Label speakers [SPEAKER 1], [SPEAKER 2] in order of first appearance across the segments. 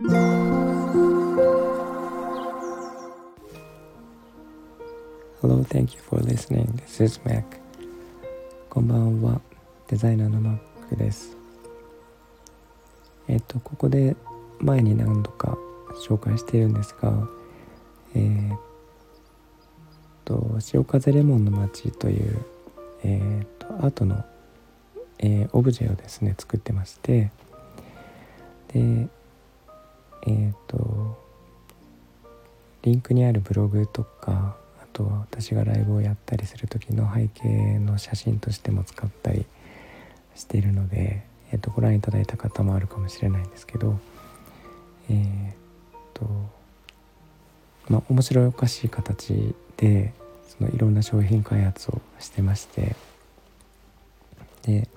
[SPEAKER 1] Hello, thank you for listening. This is Mac. こんばんは。デザイナーの Mac です。えっと、ここで前に何度か紹介しているんですが、えー、っと、潮風レモンの街という、えー、っと、アートの、えー、オブジェをですね、作ってまして、で、えっと、リンクにあるブログとかあとは私がライブをやったりする時の背景の写真としても使ったりしているので、えー、とご覧いただいた方もあるかもしれないんですけどえー、っとまあ面白いおかしい形でそのいろんな商品開発をしてましてで、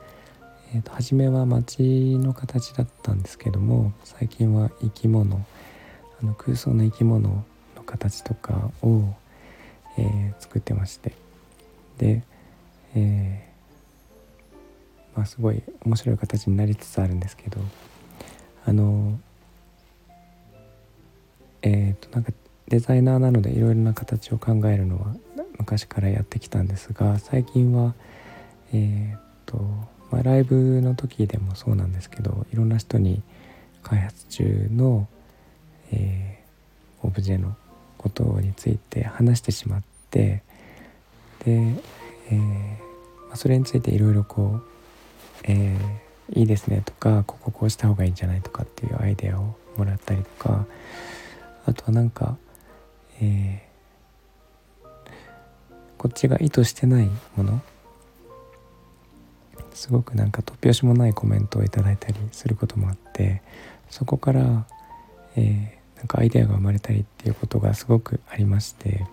[SPEAKER 1] えー、と初めは街の形だったんですけども最近は生き物あの空想の生き物の形とかを、えー、作ってまして。で、えまあ、すごい面白い形になりつつあるんですけどあのえっ、ー、となんかデザイナーなのでいろいろな形を考えるのは昔からやってきたんですが最近はえっ、と、まあ、ライブの時でもそうなんですけどいろんな人に開発中の、えー、オブジェのことについて話してしまってで、えまあ、それについていろいろこうえー、いいですねとかこここうした方がいいんじゃないとかっていうアイデアをもらったりとかあとはなんか、えー、こっちが意図してないものすごくなんか突拍子もないコメントをいただいたりすることもあってそこから、えー、なんかアイデアが生まれたりっていうことがすごくありまして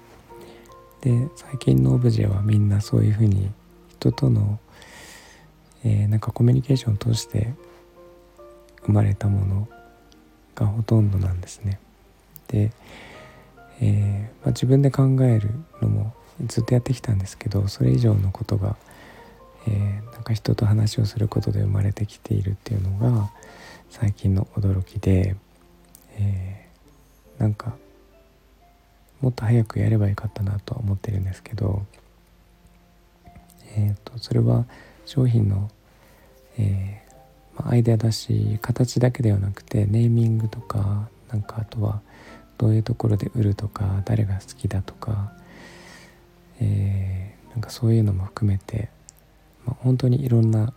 [SPEAKER 1] で最近のオブジェはみんなそういうふうに人とのえー、なんかコミュニケーションを通して生まれたものがほとんどなんですね。で、えー、まあ、自分で考えるのもずっとやってきたんですけどそれ以上のことが、か人と話をすることで生まれてきているっていうのが最近の驚きで、えー、なんかもっと早くやればよかったなとは思ってるんですけど、えーとそれは商品の、えー、まあ、アイデアだし形だけではなくてネーミングとかなんかあとはどういうところで売るとか誰が好きだとか、えー、なんかそういうのも含めて、本当にいろんな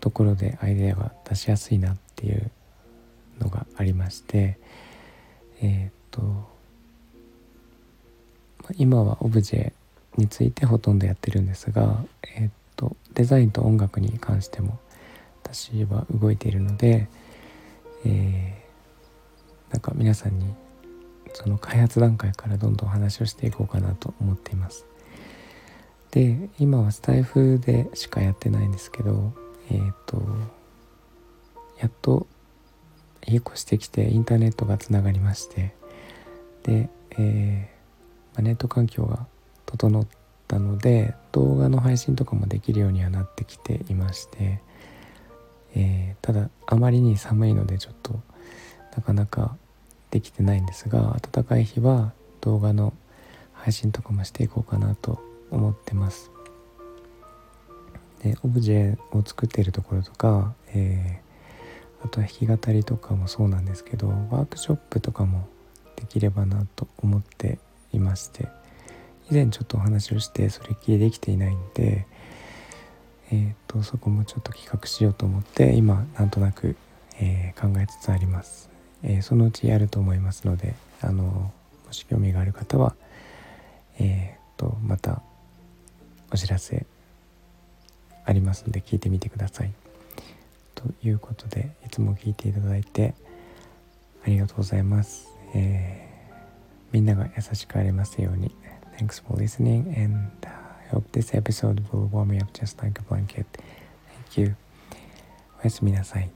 [SPEAKER 1] ところでアイデアが出しやすいなっていうのがありましてえー、っと、ま、今はオブジェについてほとんどやってるんですが、えー、っとデザインと音楽に関しても私は動いているので、えー、なんか皆さんにその開発段階からどんどん話をしていこうかなと思っています。で今はスタイフでしかやってないんですけどえっ、ー、とやっと引っ越してきてインターネットがつながりましてで、えー、ネット環境が整ったので動画の配信とかもできるようにはなってきていまして、えー、ただあまりに寒いのでちょっとなかなかできてないんですが暖かい日は動画の配信とかもしていこうかなと思ってます。でオブジェを作っているところとか、えー、あとは弾き語りとかもそうなんですけどワークショップとかもできればなと思っていまして以前ちょっとお話をしてそれっきりできていないんで、えーと、そこもちょっと企画しようと思って今なんとなく、えー、考えつつあります、えー、そのうちやると思いますのであのもし興味がある方はえーと、とまたお知らせありますので聞いてみてくださいということでいつも聞いていただいてありがとうございます、えー、みんなが優しくありますように Thanks for listening, and I hope this episode will warm me up just like a blanket. Thank you. おやすみなさい。